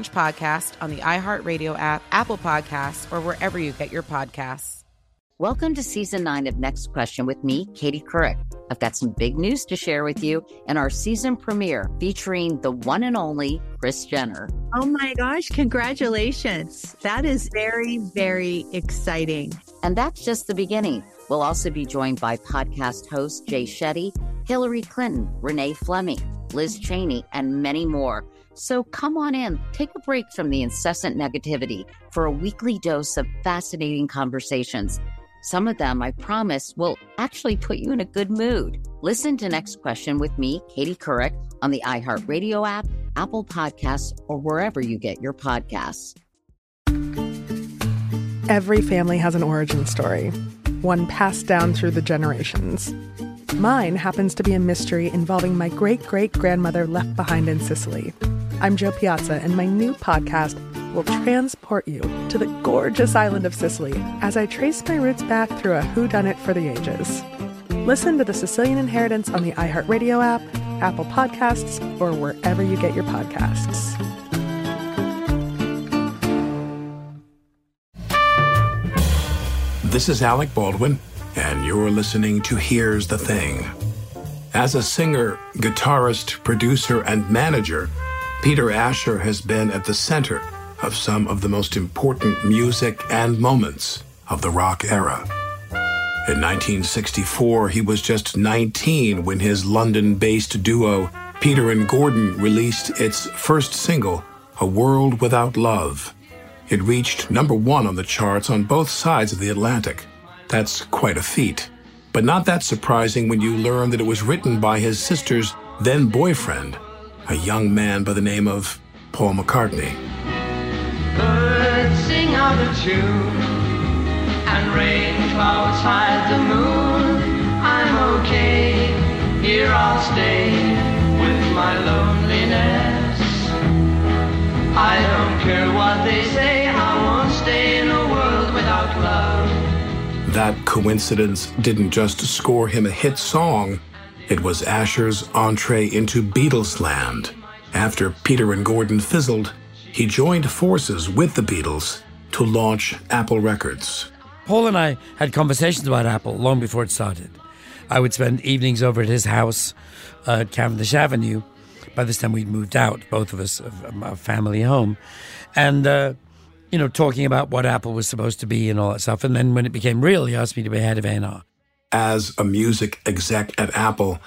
podcast on the iHeartRadio app, Apple Podcasts, or wherever you get your podcasts. Welcome to season nine of Next Question with me, Katie Couric. I've got some big news to share with you in our season premiere featuring the one and only Kris Jenner. Oh my gosh, congratulations. That is very, very exciting. And that's just the beginning. We'll also be joined by podcast host Jay Shetty, Hillary Clinton, Renee Fleming, Liz Cheney, and many more. So come on in, take a break from the incessant negativity for a weekly dose of fascinating conversations. Some of them, I promise, will actually put you in a good mood. Listen to Next Question with me, Katie Couric, on the iHeartRadio app, Apple Podcasts, or wherever you get your podcasts. Every family has an origin story, one passed down through the generations. Mine happens to be a mystery involving my great great grandmother left behind in Sicily. I'm Jo Piazza, and my new podcast will transport you to the gorgeous island of Sicily as I trace my roots back through a whodunit for the ages. Listen to The Sicilian Inheritance on the iHeartRadio app, Apple Podcasts, or wherever you get your podcasts. This is Alec Baldwin, and you're listening to Here's the Thing. As a singer, guitarist, producer, and manager, Peter Asher has been at the center of some of the most important music and moments of the rock era. In 1964, he was just 19 when his London based duo, Peter and Gordon, released its first single, A World Without Love. It reached number one on the charts on both sides of the Atlantic. That's quite a feat. But not that surprising when you learn that it was written by his sister's then boyfriend, a young man by the name of Paul McCartney. Birds sing out a tune, and rain clouds hide the moon. I'm okay, here I'll stay with my loneliness. I don't care what they say, I won't stay in a world without love. That coincidence didn't just score him a hit song, it was Asher's entree into Beatles land. After Peter and Gordon fizzled, he joined forces with the Beatles to launch Apple Records. Paul and I had conversations about Apple long before it started. I would spend evenings over at his house uh, at Cavendish Avenue by this time we'd moved out, both of us, our family home, and uh, you know, talking about what Apple was supposed to be and all that stuff. And then when it became real, he asked me to be head of A&R. As a music exec at Apple,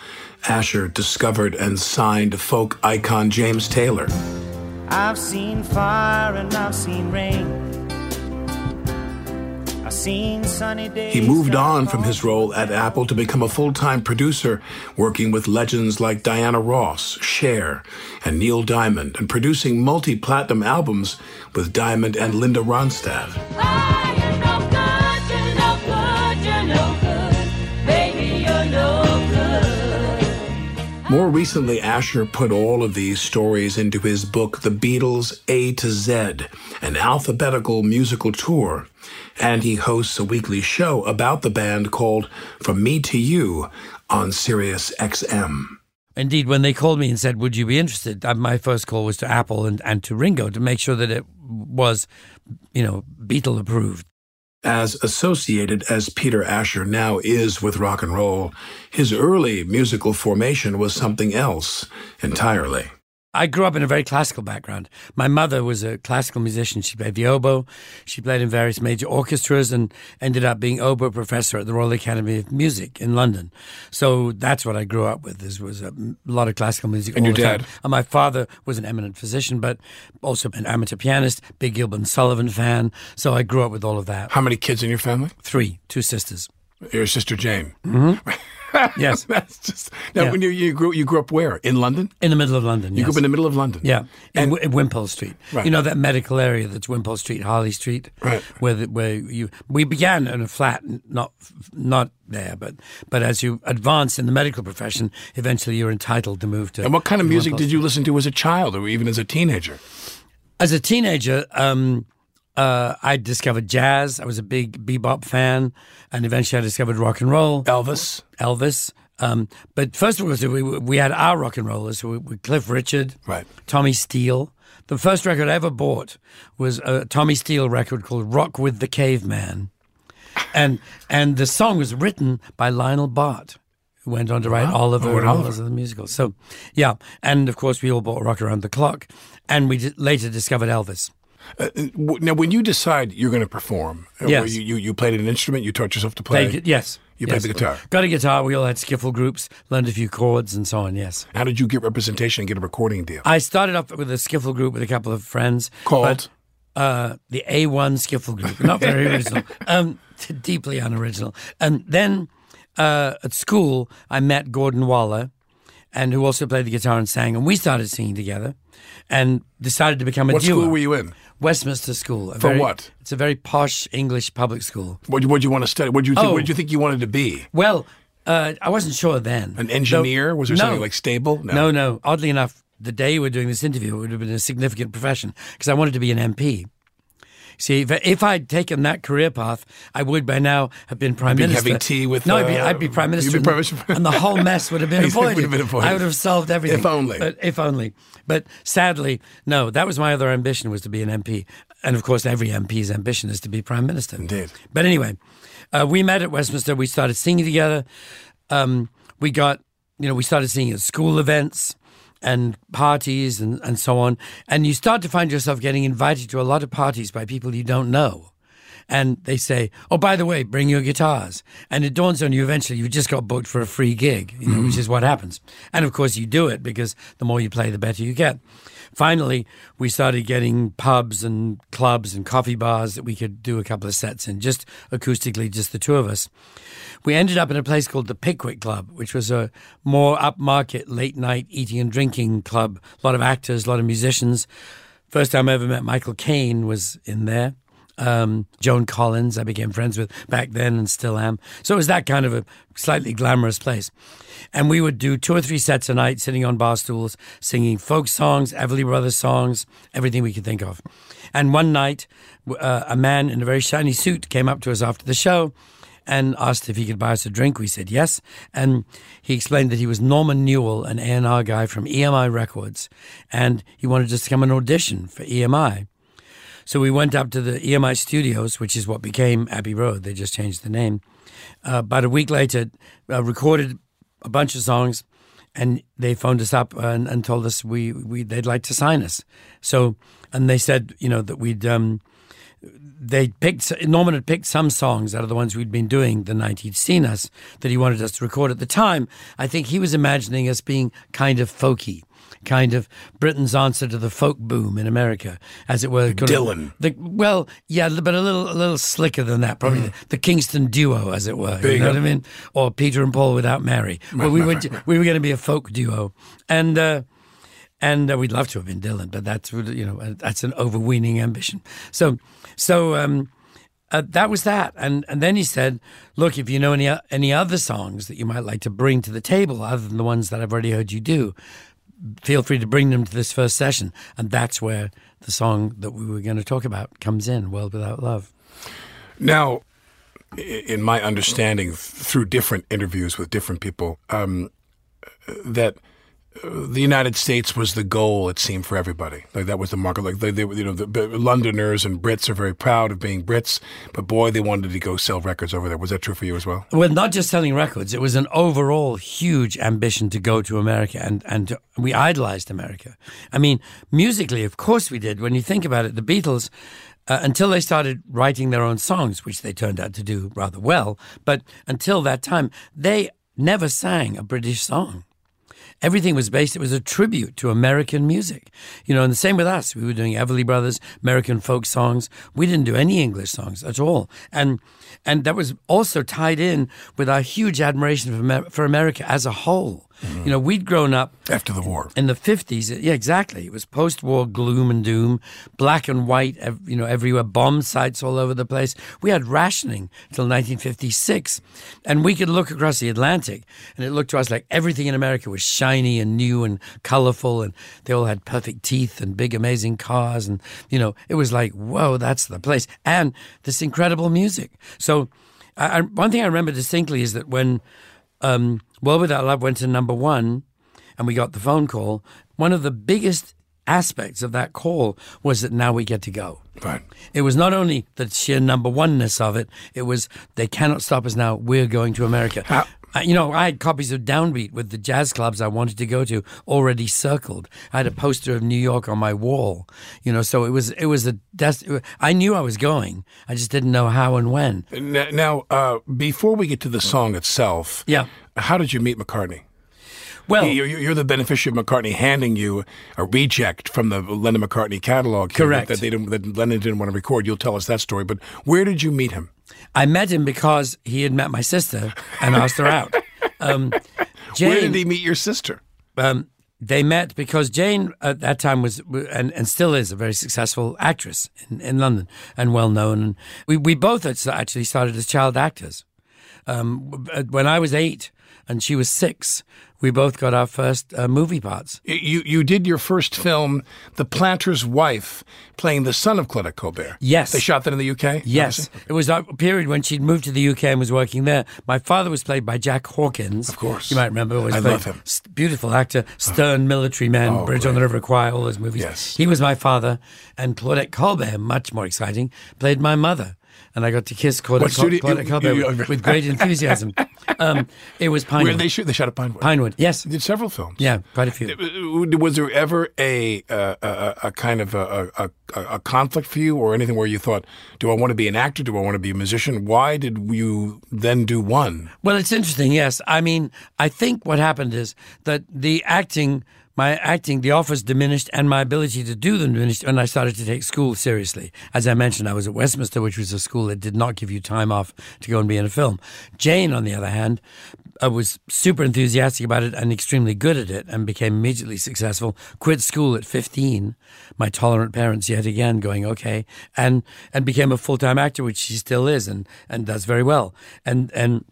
Asher discovered and signed folk icon James Taylor. I've seen fire and I've seen rain. He moved on from his role at Apple to become a full time producer, working with legends like Diana Ross, Cher, and Neil Diamond, and producing multi platinum albums with Diamond and Linda Ronstadt. Ah! More recently, Asher put all of these stories into his book, The Beatles A to Z, an alphabetical musical tour. And he hosts a weekly show about the band called From Me to You on Sirius XM. Indeed, when they called me and said, Would you be interested? My first call was to Apple and, and to Ringo to make sure that it was, you know, Beatle approved. As associated as Peter Asher now is with rock and roll, his early musical formation was something else entirely. I grew up in a very classical background. My mother was a classical musician. She played the oboe. She played in various major orchestras and ended up being oboe professor at the Royal Academy of Music in London. So that's what I grew up with. This was a lot of classical music. And your dad? Time. And my father was an eminent physician, but also an amateur pianist, big Gilbert Sullivan fan. So I grew up with all of that. How many kids in your family? Three, two sisters. Your sister Jane. Mm-hmm. yes. That's just now. Yeah. When you, you grew you grew up where in London? In the middle of London. You yes. grew up in the middle of London. Yeah, in, And- Wimpole Street. Right. You know that medical area that's Wimpole Street, Harley Street. Right. Where the, where you we began in a flat, not not there, but but as you advance in the medical profession, eventually you're entitled to move to. And what kind of music Wimpole did you listen to as a child, or even as a teenager? As a teenager, um, uh, I discovered jazz. I was a big bebop fan, and eventually I discovered rock and roll. Elvis. Elvis. Um, but first of all, we, we had our rock and rollers, we, we, Cliff Richard, Right. Tommy Steele. The first record I ever bought was a Tommy Steele record called "Rock with the Caveman," and and the song was written by Lionel Bart, who went on to write Oliver Oh, and all Oliver. those other musicals. So, yeah, and of course we all bought Rock Around the Clock, and we di- later discovered Elvis. Uh, now, when you decide you're going to perform, uh, Yes. you, you you played an instrument, you taught yourself to play. Played, yes, You played yes. the guitar. Got a guitar. We all had skiffle groups, learned a few chords, and so on. Yes. How did you get representation and get a recording deal? I started off with a skiffle group with a couple of friends. Called? but, uh, the A1 skiffle group. Not very original. um, deeply unoriginal. And then uh, at school, I met Gordon Waller, and who also played the guitar and sang, and we started singing together, and decided to become a What duo. What school were you in? Westminster School. For very- what? It's a very posh English public school. What did you want to study? What did you think? Oh. What did you think you wanted to be? Well, uh, I wasn't sure then. An engineer? Though- Was there no. something like stable? No. no, Oddly enough, the day we were doing this interview, it would have been a significant profession because I wanted to be an MP. See, if, if I'd taken that career path, I would by now have been prime Be minister. having tea with, no, I'd, be, uh, I'd be prime you'd minister, be prime and- minister. and the whole mess would have been It would avoided. have been avoided. I would have solved everything. If only. But if only. But sadly, no. That was my other ambition was to be an MP, and of course, every MP's ambition is to be prime minister. Indeed. But anyway, uh, we met at Westminster. We started singing together. Um, we got, you know, we started singing at school events and parties and, and so on. And you start to find yourself getting invited to a lot of parties by people you don't know. And they say, oh, by the way, bring your guitars. And it dawns on you eventually you just got booked for a free gig, you know, which is what happens. And of course, you do it because the more you play, the better you get. Finally, we started getting pubs and clubs and coffee bars that we could do a couple of sets in, just acoustically, just the two of us. We ended up in a place called the Pickwick Club, which was a more upmarket, late night eating and drinking club. A lot of actors, a lot of musicians. First time I ever met Michael Caine was in there. Um, Joan Collins, I became friends with back then and still am. So it was that kind of a slightly glamorous place. And we would do two or three sets a night, sitting on bar stools, singing folk songs, Everly Brothers songs, everything we could think of. And one night, uh, a man in a very shiny suit came up to us after the show and asked if he could buy us a drink. We said yes. And he explained that he was Norman Newell, an A&R guy from EMI Records, and he wanted us to come and audition for EMI. So we went up to the EMI studios, which is what became Abbey Road. They just changed the name. Uh, about a week later, uh, recorded a bunch of songs, and they phoned us up and, and told us we, we they'd like to sign us. So, and they said, you know, that we'd um, they picked Norman had picked some songs out of the ones we'd been doing the night he'd seen us that he wanted us to record at the time. I think he was imagining us being kind of folky, kind of Britain's answer to the folk boom in America, as it were. kind of- Dylan. the, well, yeah, but a little a little slicker than that. Probably the, the Kingston duo, as it were. You know go. what I mean? Or Peter and Paul without Mary. Well, we were we were going to be a folk duo, and. Uh, and uh, we'd love to have been Dylan, but that's you know that's an overweening ambition. So, so um, uh, that was that, and and then he said, "Look, if you know any any other songs that you might like to bring to the table, other than the ones that I've already heard you do, feel free to bring them to this first session." And that's where the song that we were going to talk about comes in, "World Without Love." Now, in my understanding, through different interviews with different people, um, that the United States was the goal. It seemed for everybody. Like that was the market. Like they, they you know, the, Londoners and Brits are very proud of being Brits, but boy, they wanted to go sell records over there. Was that true for you as well? Well, not just selling records. It was an overall huge ambition to go to America, and and to, we idolized America. I mean, musically, of course, we did. When you think about it, the Beatles. Uh, until they started writing their own songs, which they turned out to do rather well, but until that time, they never sang a British song. Everything was based, it was a tribute to American music. You know, and the same with us. We were doing Everly Brothers, American folk songs. We didn't do any English songs at all. And, and that was also tied in with our huge admiration for, for America as a whole. You know, we'd grown up After the war. in the 50s. Yeah, exactly. It was post war gloom and doom, black and white, you know, everywhere, bomb sites all over the place. We had rationing till 1956. And we could look across the Atlantic and it looked to us like everything in America was shiny and new and colorful and they all had perfect teeth and big, amazing cars. And, you know, it was like, whoa, that's the place. And this incredible music. So, I, one thing I remember distinctly is that when um, World Without Love went to number one and we got the phone call, one of the biggest aspects of that call was that now we get to go. Right. It was not only the sheer number oneness of it, it was they cannot stop us now, we're going to America. How- you know, I had copies of Downbeat with the jazz clubs I wanted to go to already circled. I had a poster of New York on my wall. You know, so it was it was a des- I knew I was going. I just didn't know how and when. Now, uh, before we get to the song itself, Yeah. how did you meet McCartney? Well, You're, you're the beneficiary of McCartney handing you a reject from the Lennon McCartney catalog. Correct. That they didn't, that Lennon didn't want to record. You'll tell us that story. But where did you meet him? I met him because he had met my sister and asked her out. Um, Jane, Where did he meet your sister? um, they met because Jane at that time was and, and still is a very successful actress in, in London and well known. And we, we both had actually started as child actors. Um, when I was eight and she was six, we both got our first uh, movie parts. You you did your first film, The Planter's Wife, playing the son of Claudette Colbert. Yes. They shot that in the UK? Yes, it was a period when she'd moved to the UK and was working there. My father was played by Jack Hawkins. Of course. you might remember. I love him. Beautiful actor, stern military man, Oh, Bridge on the. River Kwai, all those movies. Yes. he was my father, and Claudette Colbert, much more exciting, played my mother. And I got to kiss Col- studio- you- Colbert you- with, with great enthusiasm. um, it was Where Pinewood. did they shoot? They shot at Pinewood. Pinewood, yes. They did several films. Yeah, quite a few. Uh, Was there ever a a, a, a kind of a, a, a conflict for you, or anything where you thought, "Do I want to be an actor? Do I want to be a musician?" Why did you then do one? Well, it's interesting, yes. I mean, I think what happened is that the acting, my acting, the offers diminished and my ability to do them diminished And I started to take school seriously. As I mentioned, I was at Westminster, which was a school that did not give you time off to go and be in a film. Jane, on the other hand, uh, was super enthusiastic about it and extremely good at it and became immediately successful. Quit school at 15. My tolerant parents, yet again, going, okay, and, and became a full time actor, which she still is and, and does very well. And, and,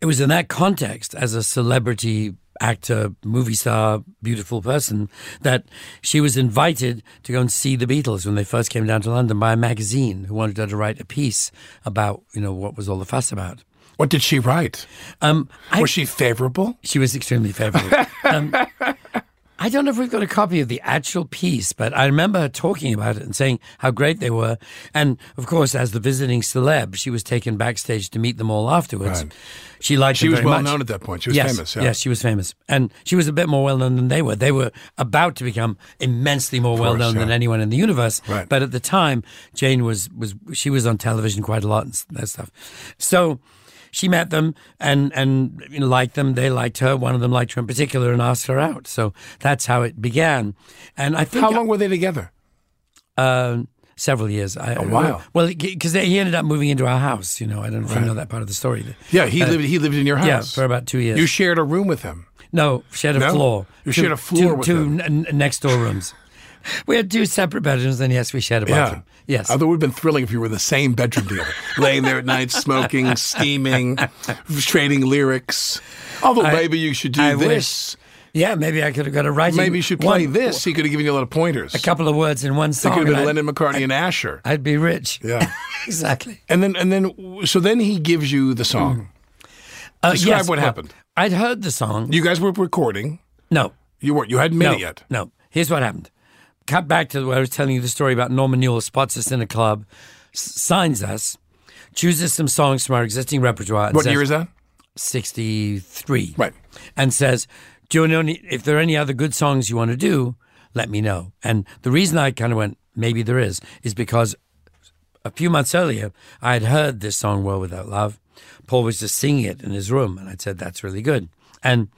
it was in that context, as a celebrity actor, movie star, beautiful person, that she was invited to go and see the Beatles when they first came down to London by a magazine who wanted her to write a piece about, you know, what was all the fuss about. What did she write? Um, I, Was she favorable? she was extremely favorable. um, I don't know if we've got a copy of the actual piece, but I remember her talking about it and saying how great they were. And of course, as the visiting celeb, she was taken backstage to meet them all afterwards. Right. She liked She them was very well much. known at that point. She was yes, famous. Yeah. Yes, she was famous. And she was a bit more well known than they were. They were about to become immensely more well known course, than anyone in the universe. Right. But at the time, Jane was, was she was on television quite a lot and that stuff. So she met them and and you know, liked them. They liked her. One of them liked her in particular and asked her out. So that's how it began. And I think How long were they together? uh, several years. I, Oh, wow. Well, because he ended up moving into our house. You know, I don't know if you know that part of the story. Yeah, he Uh, lived. He lived in your house. Yeah, for about two years. You shared a room with him. No, shared a No? floor. You Two- shared a floor two, with two him. n- next door rooms. We had two separate bedrooms, and yes, we shared a bathroom. Yes. Although it would have been thrilling if you were in the same bedroom together, laying there at night, smoking, steaming, trading lyrics. Although I- maybe you should do I this. yeah, maybe I could have got a writing. Maybe you should play one- this. He could have given you a lot of pointers. A couple of words in one It song. could have been Lennon, McCartney, and Asher. I'd, be rich. Yeah. exactly. And then, and then, so then he gives you the song. Uh, Describe yes, what well, happened. I'd heard the song. You guys were recording. no, You weren't. You hadn't made no, it yet. no. Here's what happened. Cut back to where I was telling you the story about Norman Newell spots us in a club, s- signs us, chooses some songs from our existing repertoire. What says, year is that? 63. Right. And says, Do you know any, if there are any other good songs you want to do, let me know. And the reason I kind of went, maybe there is, is because a few months earlier, I had heard this song, World Without Love. Paul was just singing it in his room, and I said, That's really good. and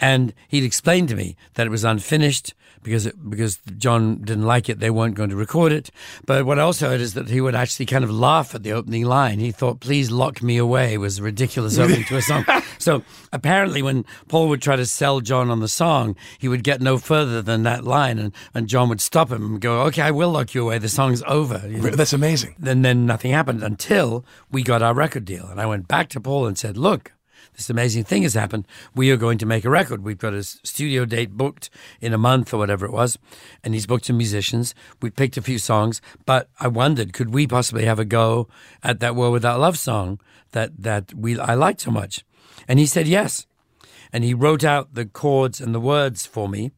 and he'd explained to me that it was unfinished because it, because John didn't like it. They weren't going to record it. But what I also heard is that he would actually kind of laugh at the opening line. He thought, "Please lock me away" was a ridiculous opening to a song. So apparently, when Paul would try to sell John on the song, he would get no further than that line, and, and John would stop him and go, "Okay, I will lock you away. The song's over." you know. That's amazing. And then nothing happened until we got our record deal. And I went back to Paul and said, Look, this amazing thing has happened. We are going to make a record. We've got a studio date booked in a month or whatever it was. And he's booked some musicians. We picked a few songs, but I wondered, could we possibly have a go at that World Without Love song that, that we I liked so much? And he said yes. And he wrote out the chords and the words for me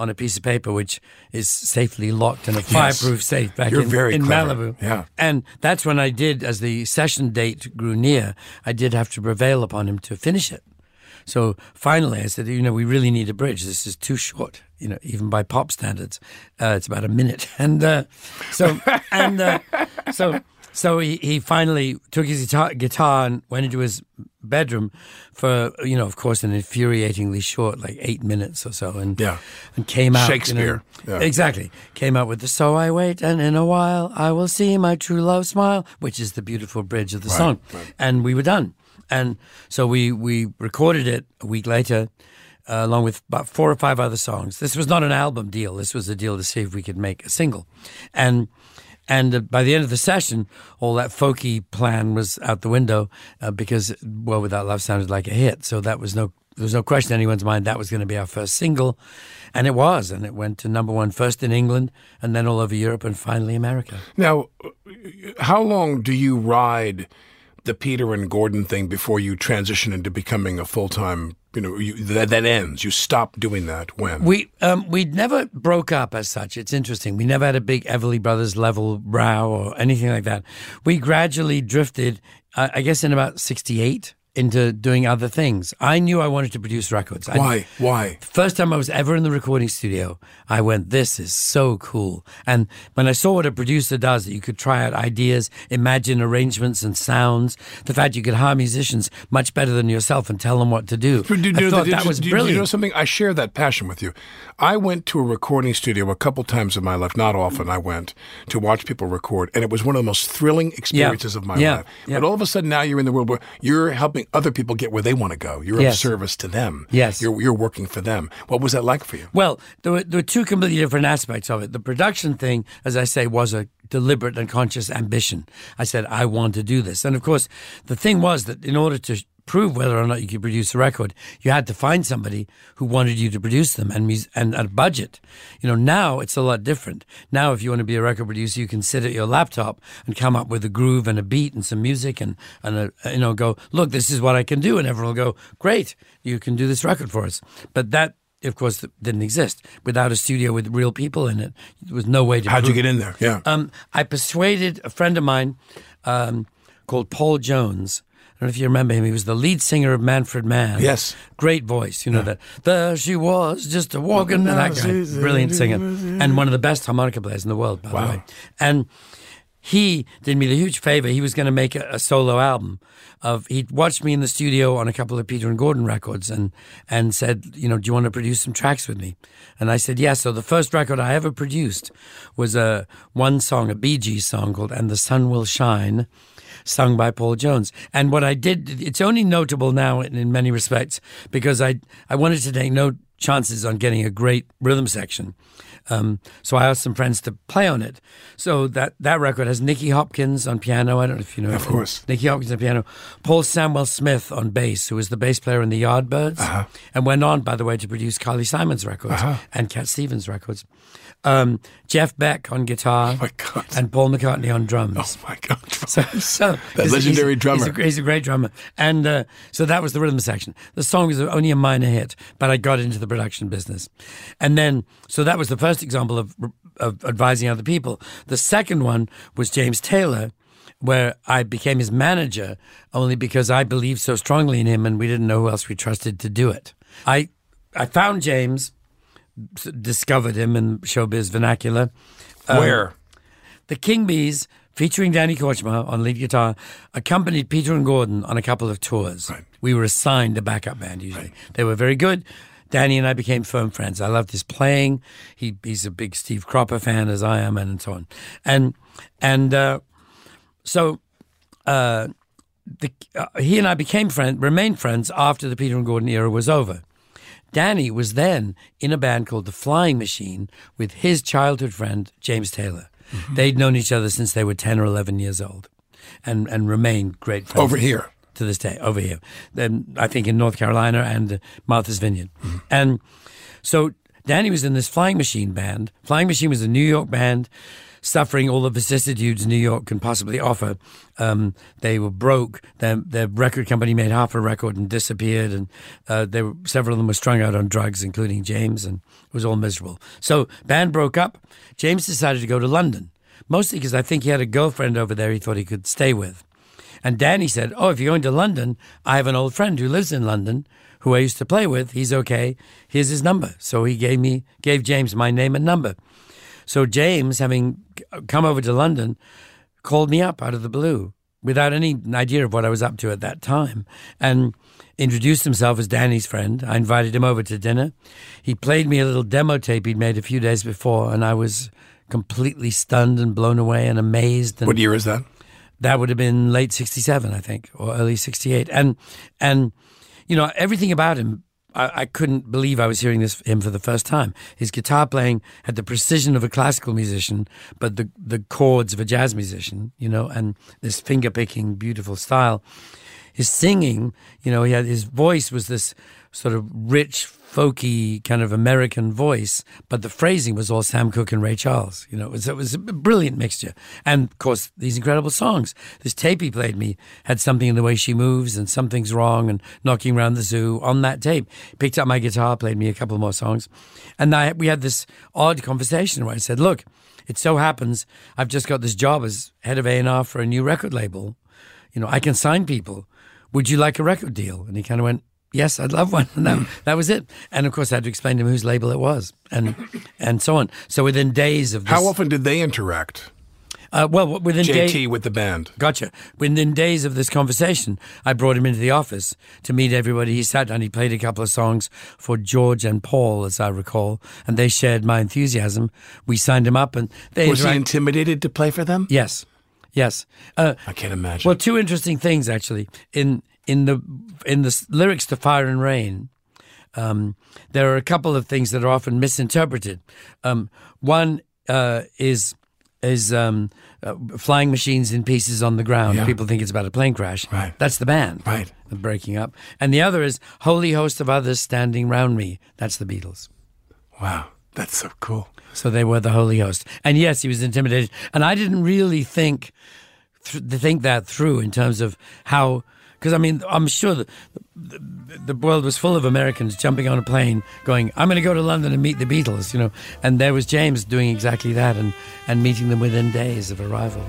on a piece of paper, which is safely locked in a fireproof safe back You're in, in. Malibu. Yeah. And that's when I did, as the session date grew near, I did have to prevail upon him to finish it. So finally, I said, you know, we really need a bridge. This is too short, you know, even by pop standards. Uh, it's about a minute. And uh, so, and uh, so, so he, he finally took his guitar, guitar and went into his bedroom for, you know, of course, an infuriatingly short, like eight minutes or so, and Yeah. and came out. you know- Shakespeare. Yeah. Exactly. Came out with the So I Wait, and in a while I will see my true love smile, which is the beautiful bridge of the song. And we were done. And so we, we recorded it a week later, uh, along with about four or five other songs. This was not an album deal. This was a deal to see if we could make a single. And and uh, by the end of the session, all that folky plan was out the window uh, because "World Without Love" sounded like a hit. So that was no there was no question in anyone's mind that was going to be our first single, and it was, and it went to number one first in England, and then all over Europe, and finally America. Now, how long do you ride the Peter and Gordon thing before you transition into becoming a full time? You know, you, that that ends. You stop doing that when? We um, we never broke up as such. It's interesting. We never had a big Everly Brothers level row or anything like that. We gradually drifted, uh, I guess, in about '68 into doing other things. I knew I wanted to produce records. I- Why? Why? First time I was ever in the recording studio, I went, this is so cool. And when I saw what a producer does, that you could try out ideas, imagine arrangements and sounds, the fact you could hire musicians much better than yourself and tell them what to do. Do- do- I thought do- that was brilliant. You know something? I share that passion with you. I went to a recording studio a couple times in my life, not often. I went to watch people record, and it was one of the most thrilling experiences of my Yeah. life. Yeah. But all of a sudden, now you're in the world where you're helping other people get where they want to go. You're of service to them. Yes. you're you're working for them. What was that like for you? Well, there were, there were two completely different aspects of it. The production thing, as I say, was a deliberate and conscious ambition. I said, I want to do this. And of course, the thing was that in order to prove whether or not you could produce a record, you had to find somebody who wanted you to produce them and, and at a budget. You know, now it's a lot different. Now, if you want to be a record producer, you can sit at your laptop and come up with a groove and a beat and some music and, and a, you know, go, look, this is what I can do. And everyone will go, great, you can do this record for us. But that, of course, didn't exist. Without a studio with real people in it, there was no way to. How'd you get in there? Yeah. Um, I persuaded a friend of mine um, called Paul Jones. I don't know if you remember him. He was the lead singer of Manfred Mann. Yes. Great voice. You know that. There she was, just a walking. That guy, brilliant singer, and one of the best harmonica players in the world, by Wow. the way. And he did me the huge favor. He was going to make a, a solo album. Of he watched me in the studio on a couple of Peter and Gordon records, and and said, you know, do you want to produce some tracks with me? And I said yes. So the first record I ever produced was a one song, a Bee Gees song called "And the Sun Will Shine." Sung by Paul Jones, and what I did, it's only notable now in, many respects because I I wanted to take no chances on getting a great rhythm section. Um, so I asked some friends to play on it. So that, that record has Nicky Hopkins on piano. I don't know if you know. Of course. Nicky Hopkins on piano. Paul Samwell-Smith on bass, who was the bass player in the Yardbirds, Uh-huh. and went on, by the way, to produce Carly Simon's records and Cat Stevens records. Um, Jeff Beck on guitar. Oh my God. And Paul McCartney on drums. oh my God. So, so That legendary he's, drummer. He's a, he's a great drummer, and uh, so that was the rhythm section. The song was only a minor hit, but I got into the production business, and then so that was the first example of of advising other people. The second one was James Taylor. Where I became his manager only because I believed so strongly in him, and we didn't know who else we trusted to do it. I I found James, discovered him in showbiz vernacular. Um, Where? The King Bees, featuring Danny Kortchmar on lead guitar, accompanied Peter and Gordon on a couple of tours. Right. we were assigned a backup band usually. They were very good. Danny and I became firm friends. I loved his playing. He he's a big Steve Cropper fan as I am, and so on. And and uh, so uh, the, uh, he and I became friends, remained friends after the Peter and Gordon era was over. Danny was then in a band called the Flying Machine with his childhood friend James Taylor. Mm-hmm. They'd known each other since they were ten or eleven years old, and and remained great friends Over here. to this day. Over here, then I think in North Carolina and Martha's Vineyard, and so Danny was in this Flying Machine band. Flying Machine was a New York band, suffering all the vicissitudes New York can possibly offer. Um, they were broke. Their, their record company made half a record and disappeared, and uh, were, several of them were strung out on drugs, including James, and it was all miserable. So band broke up. James decided to go to London, mostly because I think he had a girlfriend over there he thought he could stay with. And Danny said, Oh, if you're going to London, I have an old friend who lives in London who I used to play with. He's okay. Here's his number. So he gave me, gave James my name and number. So James, having come over to London, called me up out of the blue without any idea of what I was up to at that time and introduced himself as Danny's friend. I invited him over to dinner. He played me a little demo tape he'd made a few days before, and I was completely stunned and blown away and amazed. And What year is that? that would have been late 67 i think or early 68 and and you know everything about him I, I couldn't believe i was hearing this him for the first time. His guitar playing had the precision of a classical musician but the the chords of a jazz musician you know and this finger picking beautiful style. His singing you know he had his voice was this sort of rich folky kind of American voice, but the phrasing was all Sam Cooke and Ray Charles. You know, it was, it was a brilliant mixture. And of course, these incredible songs. This tape he played me had something in the way she moves and something's wrong and knocking around the zoo on that tape. Picked up my guitar, played me a couple more songs. And I, we had this odd conversation where I said, look, it so happens I've just got this job as head of A&R for a new record label. You know, I can sign people. Would you like a record deal? And he kind of went, yes, I'd love one. And that, that was it. And of course, I had to explain to him whose label it was, and and so on. So within days of this, How often did they interact? Uh, well, within JT days. with the band. Gotcha. Within days of this conversation, I brought him into the office to meet everybody. He sat down, he played a couple of songs for George and Paul, as I recall, and they shared my enthusiasm. We signed him up, and they Was he intimidated to play for them? Yes, yes. Uh, I can't imagine. well, two interesting things actually in in the in the lyrics to Fire and Rain. Um, there are a couple of things that are often misinterpreted. Um, one uh, is is um, uh, flying machines in pieces on the ground. Yeah. People think it's about a plane crash. Right. That's the band. Right. Breaking up. And the other is holy host of others standing round me. That's the Beatles. wow, that's so cool. So they were the holy host. And yes, he was intimidated. And I didn't really think th- think that through in terms of how. Because I mean, I'm sure that the, the world was full of Americans jumping on a plane, going, "I'm going to go to London and meet the Beatles," you know. And there was James doing exactly that, and and meeting them within days of arrival.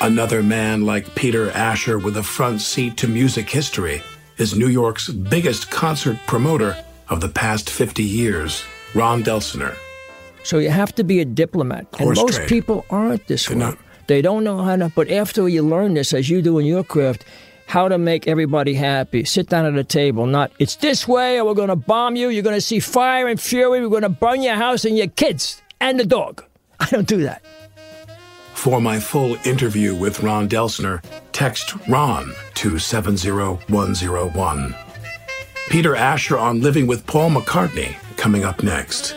Another man like Peter Asher with a front seat to music history is New York's biggest concert promoter of the past 50 years, Ron Delsener. So you have to be a diplomat. And most trade. people aren't this They're way. not. They don't know how to, but after you learn this, as you do in your craft, how to make everybody happy. Sit down at a table, not, it's this way, or we're going to bomb you, you're going to see fire and fury, we're going to burn your house and your kids and the dog. I don't do that. For my full interview with Ron Delsener, text Ron to 70101. Peter Asher on Living with Paul McCartney coming up next.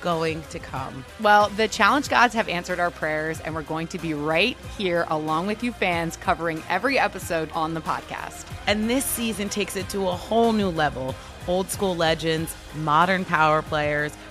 going to come. Well, the challenge gods have answered our prayers, and we're going to be right here along with you fans covering every episode on the podcast. And this season takes it to a whole new level. Old school legends, modern power players,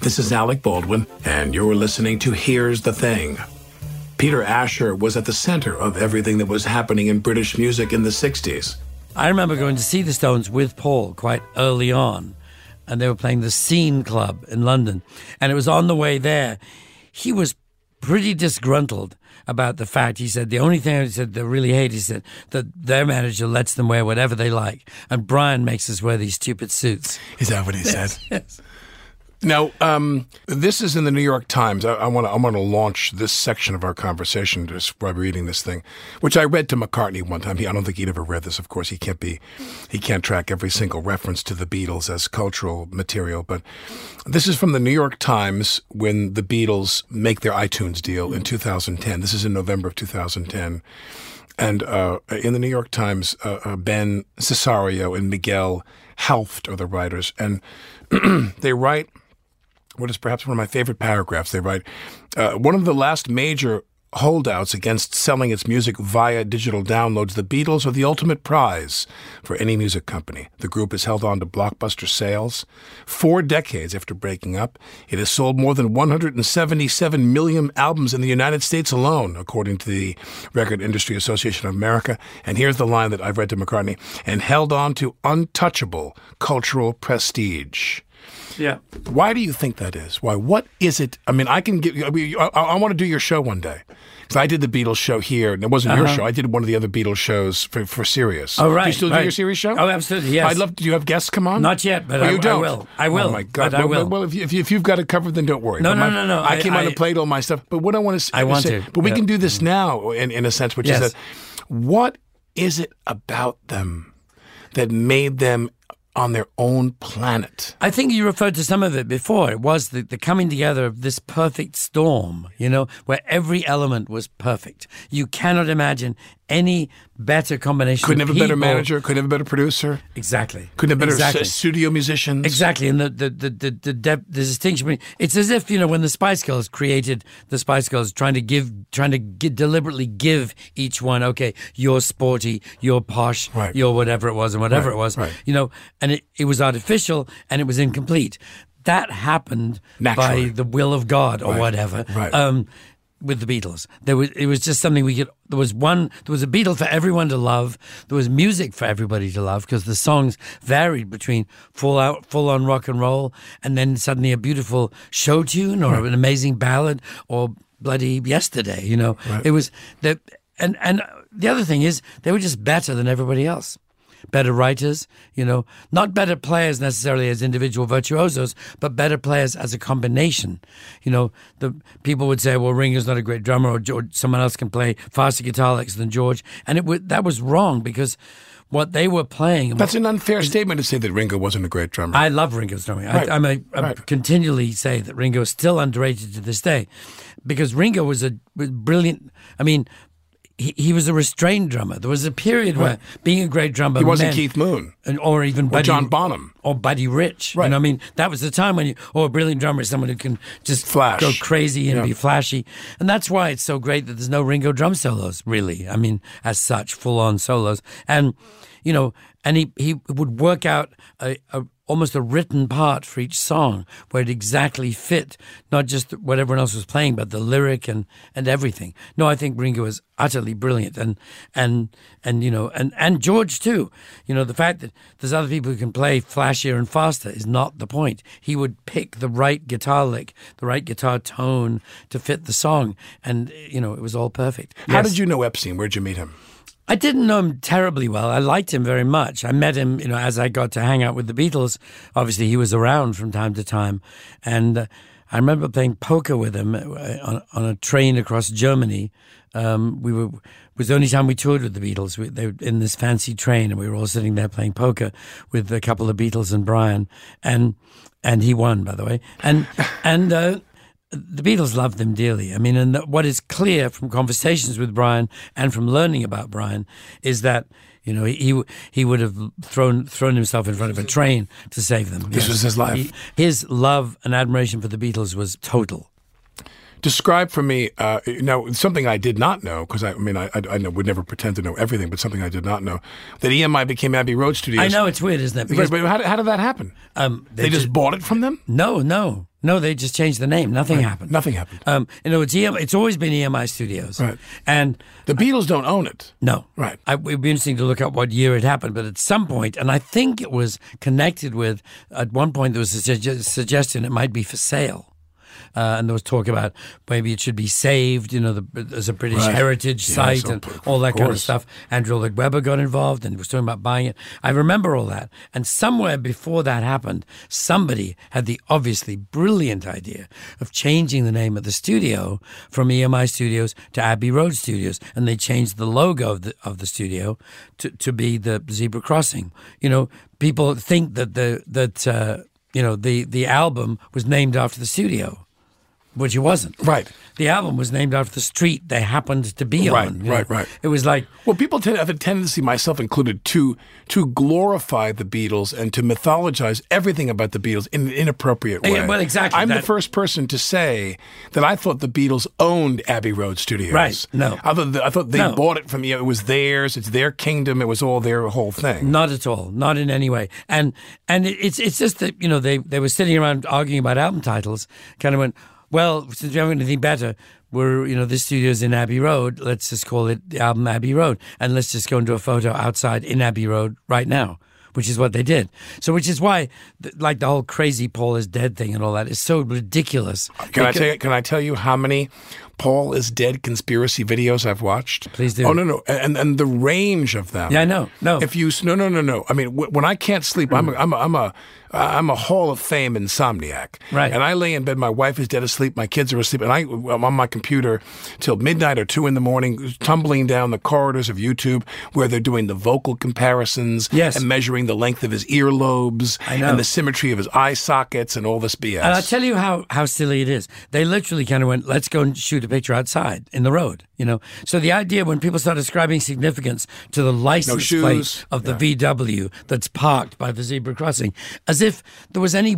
This is Alec Baldwin, and you're listening to Here's the Thing. Peter Asher was at the center of everything that was happening in British music in the 60s. I remember going to see the Stones with Paul quite early on, and they were playing the Scene Club in London. And it was on the way there. He was pretty disgruntled about the fact. He said the only thing he said they really hate is that, that their manager lets them wear whatever they like, and Brian makes us wear these stupid suits. Is that what he said? yes. Now, um, this is in the New York Times. I want to I want to launch this section of our conversation just by reading this thing, which I read to McCartney one time. He, I don't think he'd ever read this. Of course, he can't be, he can't track every single reference to the Beatles as cultural material. But this is from the New York Times when the Beatles make their iTunes deal in 2010. This is in November of 2010. And uh, in the New York Times, uh, uh, Ben Sisario and Miguel Helft are the writers, and they write what is perhaps one of my favorite paragraphs. They write, uh, one of the last major holdouts against selling its music via digital downloads, the Beatles are the ultimate prize for any music company. The group has held on to blockbuster sales. Four decades after breaking up, it has sold more than 177 million albums in the United States alone, according to the Record Industry Association of America. And here's the line that I've read to McCartney, and held on to untouchable cultural prestige. Yeah. Why do you think that is? Why? What is it? I mean, I can get. I, mean, I, I want to do your show one day. Because I did the Beatles show here, and it wasn't your Uh-huh. show. I did one of the other Beatles shows for, for Sirius. Oh, right, Do you still do your Sirius show? Oh, absolutely, yes. I'd love. Do you have guests come on? Not yet, but Oh, I- you don't. will. I will, Oh my God! but I will. Well, if, you, if, you, you've got it covered, then don't worry. No, But no, my- no, no. I, I- came on and played all my stuff. But what I want to I want say, to, but we yeah. can do this now in, in a sense, which Yes. is that what is it about them that made them on their own planet? I think you referred to some of it before. It was the, the coming together of this perfect storm, you know, where every element was perfect. You cannot imagine any better combination. Couldn't have a better manager. Couldn't have a better producer. Exactly. Couldn't have better Exactly. studio musicians. Exactly, and the the the the, the, dep- the distinction. between- It's as if you know when the Spice Girls created the Spice Girls, trying to give, trying to gi- deliberately give each one. Okay, you're sporty, you're posh, Right. you're whatever it was, and whatever Right, it was. right. You know, and it, it was artificial and it was incomplete. That happened Naturally. by the will of God or whatever. right. Um, with the Beatles. There was it was just something we could. There was one. There was a Beatle for everyone to love. There was music for everybody to love because the songs varied between full out, full on rock and roll, and then suddenly a beautiful show tune or an amazing ballad or bloody yesterday. You know, it was that. And and the other thing is they were just better than everybody else better writers, you know, not better players necessarily as individual virtuosos, but better players as a combination. You know, the people would say, well, Ringo's not a great drummer or George, someone else can play faster guitar licks than George. And it w- that was wrong because what they were playing. That's an unfair statement to say that Ringo wasn't a great drummer. I love Ringo's drumming. Right. I, I'm a, I Right. continually say that Ringo is still underrated to this day because Ringo was a brilliant. I mean, he, he was a restrained drummer. There was a period where being a great drummer, He wasn't meant- Keith Moon. and, or even Or Buddy, John Bonham. or Buddy Rich. You Right. know, I mean, that was the time when you, or a brilliant drummer is someone who can just Flash. go crazy and Yeah. be flashy. And that's why it's so great that there's no Ringo drum solos, really. I mean, as such, full on solos. And, you know, and he, he would work out a, a almost a written part for each song where it exactly fit not just what everyone else was playing but the lyric and and everything no i think ringo is utterly brilliant and and and you know and and george too you know the fact that there's other people who can play flashier and faster is not the point he would pick the right guitar lick the right guitar tone to fit the song and you know it was all perfect How Yes. did you know Epstein? Where'd you meet him? I didn't know him terribly well. I liked him very much. I met him, you know, as I got to hang out with the Beatles. Obviously, he was around from time to time, and uh, I remember playing poker with him uh, on, on a train across Germany. Um, we were it was the only time we toured with the Beatles. We, they were in this fancy train, and we were all sitting there playing poker with a couple of Beatles and Brian, and and he won, by the way, and and. Uh, the Beatles loved them dearly. I mean, and what is clear from conversations with Brian and from learning about Brian is that you know he he would have thrown thrown himself in front of a train to save them. This was his life. He- his love and admiration for the Beatles was total. Describe for me uh, now something I did not know because I, I mean I, I, I know, would never pretend to know everything, but something I did not know that EMI became Abbey Road Studios. I know it's weird, isn't it? Because- but how, did- how did that happen? Um, They, just, bought it from them. No, no, no. They just changed the name. Nothing Right. happened. Nothing happened. Um, you know, it's EM, It's always been EMI Studios. Right. And The Beatles don't own it. No. Right. I, it would be interesting to look up what year it happened, but at some point, and I think it was connected with, at one point, there was a sugge- suggestion it might be for sale. Uh, and there was talk about maybe it should be saved, you know, the, as a British Right. heritage Yes, site of- and all that kind of stuff. Andrew Lloyd Webber got involved and was talking about buying it. I remember all that. And somewhere before that happened, somebody had the obviously brilliant idea of changing the name of the studio from EMI Studios to Abbey Road Studios. And they changed the logo of the, of the studio to, to be the zebra crossing. You know, people think that the, that, uh, you know, the, the album was named after the studio which it wasn't. Right. The album was named after the street they happened to be Right, on. you right, right. It was like Well, people tend, have a tendency, myself included, to to glorify the Beatles and to mythologize everything about the Beatles in an inappropriate way. Yeah, well, exactly, I'm the first person to say that I thought the Beatles owned Abbey Road Studios. Right, no. I thought, I thought they No. bought it from you. It was theirs. It's their kingdom. It was all their whole thing. Not at all, not in any way. And and it's it's just that you know they they were sitting around arguing about album titles. Kind of went, well, since we haven't got anything better, we're you know this studio's in Abbey Road. Let's just call it the album Abbey Road, and let's just go into a photo outside in Abbey Road right now. Which is what they did. So, which is why, th- like the whole crazy Paul is dead thing and all that is so ridiculous. Can I tell you? Can I tell you how many Paul is dead conspiracy videos I've watched? Please do. Oh no no, and and the range of them. Yeah, I know. No. If you no no no no. I mean, wh- when I can't sleep, I'm a, I'm a, I'm a I'm a Hall of Fame insomniac. Right. And I lay in bed. My wife is dead asleep. My kids are asleep, and I I'm on my computer till midnight or two in the morning, tumbling down the corridors of YouTube where they're doing the vocal comparisons Yes. and measuring the length of his earlobes and the symmetry of his eye sockets and all this BS. And I'll tell you how, how silly it is. They literally kind of went, let's go and shoot a picture outside in the road, you know? So the idea when people start ascribing significance to the license shoes. plate of the VW that's parked by the zebra crossing, as if there was any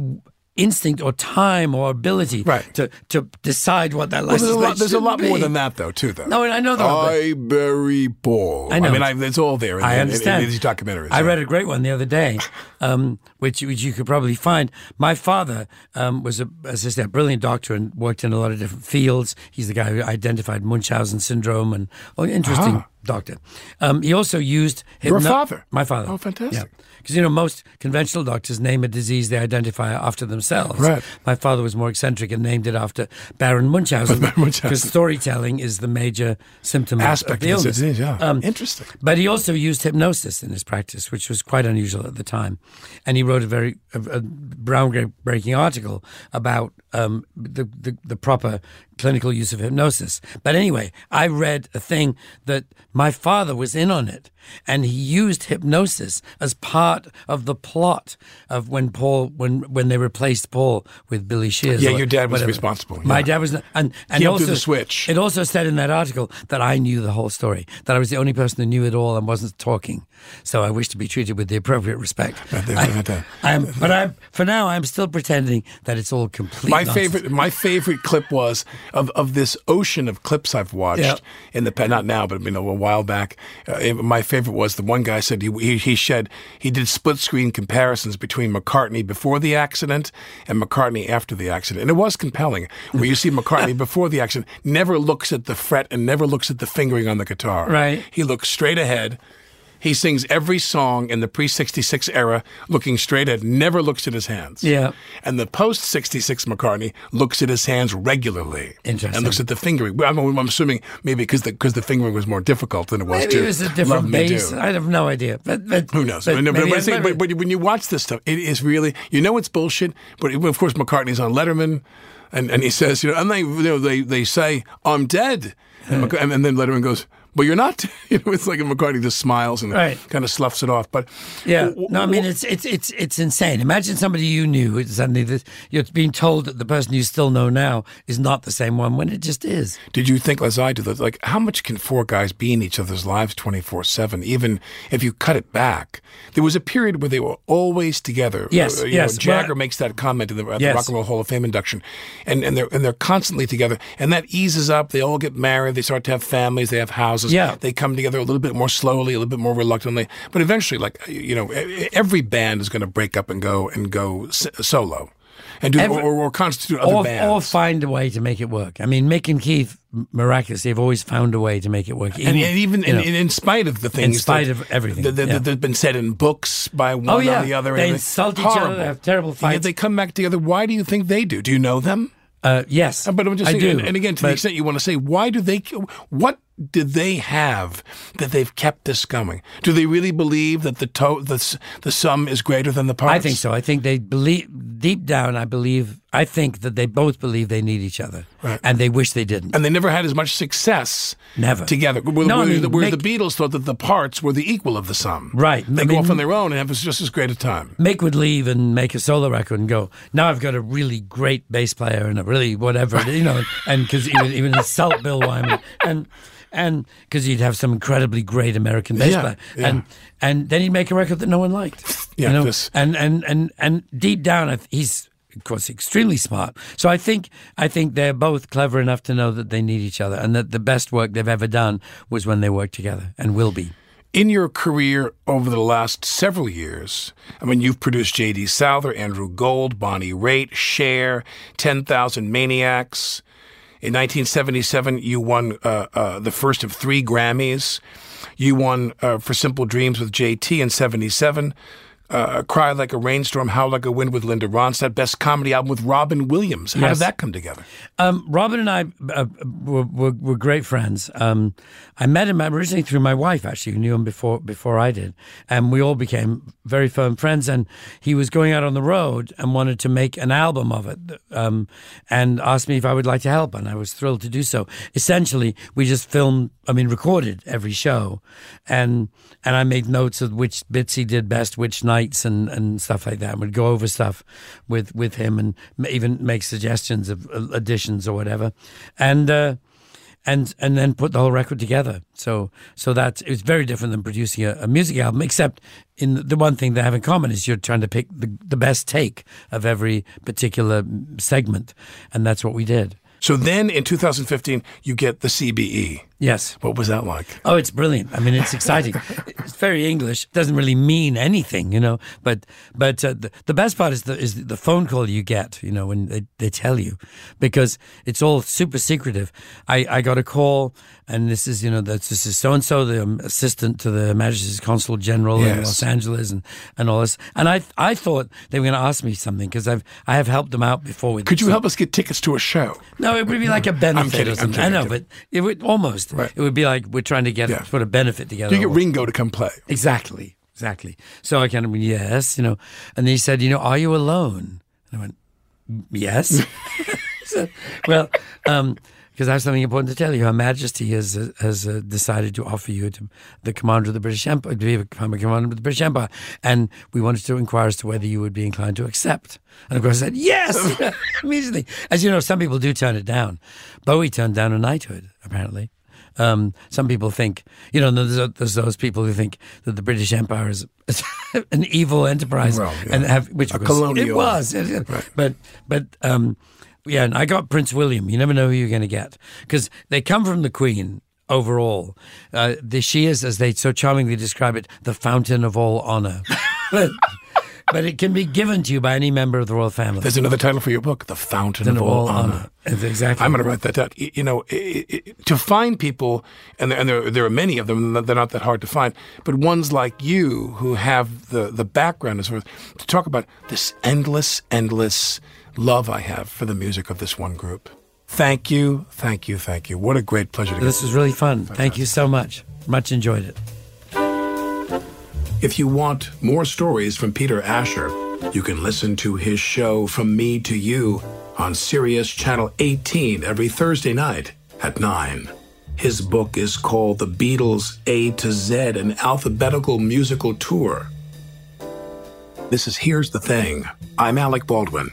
instinct or time or ability right. to to decide what that Well, license there's a lot, there's a lot more than that, though, too. Though. No, I know that, I bury Paul. I know. mean, I, it's all there. In, I in- understand. In, these documentaries. I read a great one the other day, um, which which you could probably find. My father um, was a, as I said, a brilliant doctor and worked in a lot of different fields. He's the guy who identified Munchausen syndrome and oh, interesting Ah. Doctor. Um, he also used Your hypno- father? My father. Oh, fantastic. Because you know most conventional doctors name a disease they identify after themselves. Right. My father was more eccentric and named it after Baron Munchausen. Because storytelling is the major symptom of- Aspect of the of the illness. disease, yeah. Um, Interesting. But he also used hypnosis in his practice, which was quite unusual at the time. And he wrote a very a, a groundbreaking article about um, the, the the proper clinical use of hypnosis. But anyway, I read a thing that my father was in on it, and he used hypnosis as part of the plot of when Paul when when they replaced Paul with Billy Shears. Yeah, your dad was whatever. responsible, My dad was, and and He also the switch. it also said in that article that I knew the whole story, that I was the only person who knew it all and wasn't talking. So I wish to be treated with the appropriate respect. I, am, but I'm, for now, I'm still pretending that it's all complete. My nonsense. favorite, my favorite clip was of, of this ocean of clips I've watched Yeah. in the not now, but you know a while back. Uh, my favorite was the one guy said he, he he shed he did split screen comparisons between McCartney before the accident and McCartney after the accident, and it was compelling. Where you see McCartney before the accident never looks at the fret and never looks at the fingering on the guitar. Right. He looks straight ahead. He sings every song in the pre 66 era looking straight ahead, never looks at his hands. Yeah. And the post 66 McCartney looks at his hands regularly. Interesting. And looks at the fingering. I'm, I'm assuming maybe because the, 'cause the fingering was more difficult than it was Maybe to it was a different bass. I have no idea. But, but Who knows? But, But, but, maybe but, it's but- but when you watch this stuff, it is really you know it's bullshit. But of course, McCartney's on Letterman, and, and he says, you know, and they you know they they say I'm dead, and, and then Letterman goes. But you're not. You know, it's like McCartney just smiles and Right. kind of sloughs it off. But Yeah, w- no, I mean it's it's it's it's insane. Imagine somebody you knew suddenly that you're being told that the person you still know now is not the same one when it just is. Did you think, as I do, that like how much can four guys be in each other's lives twenty four seven? Even if you cut it back, there was a period where they were always together. Yes, Uh, yes. Know, Jagger Well, makes that comment at the, at Yes. the Rock and Roll Hall of Fame induction, and and they're and they're constantly together, and that eases up. They all get married. They start to have families. They have houses. Yeah. they come together a little bit more slowly, a little bit more reluctantly, but eventually, like you know, every band is going to break up and go and go solo. And do, Every- or, or constitute other or, bands. or find a way to make it work. I mean, Mick and Keith miraculously have always found a way to make it work. and, and even in, know, in, spite of the things, In spite that, of everything, that, that, yeah. have been said in books by one Oh, yeah. or the other, They and insult each other, they have terrible And yet fights. they come back together. Why do you think they do? Do you know them? uh, yes, But I'm just I do. and, and again, to the extent you want to say, why do they? What did they have that they've kept this going? Do they really believe that the to, the the sum is greater than the parts? I think so. I think they believe deep down. I believe. I think that they both believe they need each other, Right. and they wish they didn't. And they never had as much success Never. together. Whereas, No, I mean, whereas Mick- the Beatles thought that the parts were the equal of the sum. Right. They I go mean- off on their own and have just as great a time. Mick would leave and make a solo record and go, now I've got a really great bass player and a really whatever, you know, and because would even insult Bill Wyman and and because he'd have some incredibly great American bass Yeah, player, yeah. and and then he'd make a record that no one liked, Yeah, you know, this- and and and and deep down, he's of course extremely smart. So I think I think they're both clever enough to know that they need each other, and that the best work they've ever done was when they worked together, and will be. In your career over the last several years, I mean, you've produced J.D. Souther, Andrew Gold, Bonnie Raitt, Cher, 10,000 Maniacs. In 1977, you won uh, uh, the first of three Grammys. You won uh, for Simple Dreams with JT in 77. Uh, Cry Like a Rainstorm, Howl Like a Wind with Linda Ronstadt, Best Comedy Album with Robin Williams. How Yes. did that come together? Um, Robin and I uh, were, were, were great friends. Um, I met him originally through my wife, actually, who knew him before before I did, and we all became very firm friends. And he was going out on the road and wanted to make an album of it, um, and asked me if I would like to help, and I was thrilled to do so. Essentially, we just filmed, I mean, recorded every show, and and I made notes of which bits he did best, which and, and stuff like that. And would go over stuff with with him, and even make suggestions of uh, additions or whatever. And uh, and and then put the whole record together. So so that it was very different than producing a, a music album, except in the, the one thing they have in common is you're trying to pick the, the best take of every particular segment, and that's what we did. So then in 2015, you get the CBE. Yes. What was that like? Oh, it's brilliant. I mean, it's exciting. it's very English. It Doesn't really mean anything, you know. But but uh, the, the best part is the is the phone call you get, you know, when they, they tell you, because it's all super secretive. I, I got a call, and this is you know that's this is so and so the um, assistant to the Majesty's Consul General in Los Angeles, and, and all this. And I I thought they were going to ask me something because I've I have helped them out before with. Could you some- help us get tickets to a show? no, it would be like a benefit kidding, or I'm something. kidding, I know, kidding. but it would almost. It would be like we're trying to get put a benefit together. Do you get Ringo to come play? Exactly, exactly. So I kind of went, yes, you know. And then he said, you know, are you alone? And I went, yes. so, well, um, because I have something important to tell you. Her Majesty has uh, has uh, decided to offer you to the commander of the British Empire to be a commander of the British Empire, and we wanted to inquire as to whether you would be inclined to accept. And of course, I said yes immediately. As you know, some people do turn it down. Bowie turned down a knighthood, apparently. Um, some people think, you know, there's, there's those people who think that the British Empire is an evil enterprise, Well, yeah. and have which A was, colonial- it was, it- but but um, yeah, and I got Prince William. You never know who you're going to get because they come from the Queen. Overall, uh, the, she is, as they so charmingly describe it, the fountain of all honor. but, it can be given to you by any member of the royal family. There's another title for your book, The Fountain Fountain of All Honor. Exactly. I'm going to write that down. You know, i i to find people, and there, and there, there are many of them, they're not that hard to find, but ones like you who have the, the background and so forth, to talk about this endless, endless love I have for the music of this one group. Thank you, thank you, thank you. What a great pleasure to get This was really fun. Thank you so much. Much enjoyed it. If you want more stories from Peter Asher, you can listen to his show From Me to You on Sirius Channel 18 every Thursday night at 9. His book is called The Beatles A to Z, an alphabetical musical tour. This is Here's the Thing. I'm Alec Baldwin.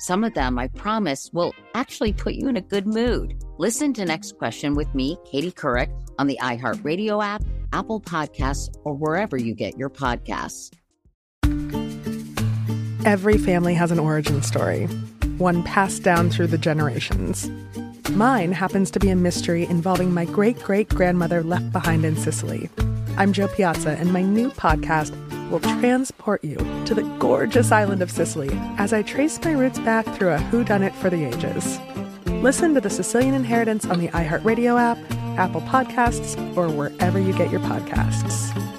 Some of them, I promise, will actually put you in a good mood. Listen to Next Question with me, Katie Couric, on the iHeartRadio app, Apple Podcasts, or wherever you get your podcasts. Every family has an origin story, one passed down through the generations. Mine happens to be a mystery involving my great great grandmother left behind in Sicily. I'm Jo Piazza, and my new podcast will transport you to the gorgeous island of Sicily as I trace my roots back through a whodunit for the ages. Listen to The Sicilian Inheritance on the iHeartRadio app, Apple Podcasts, or wherever you get your podcasts.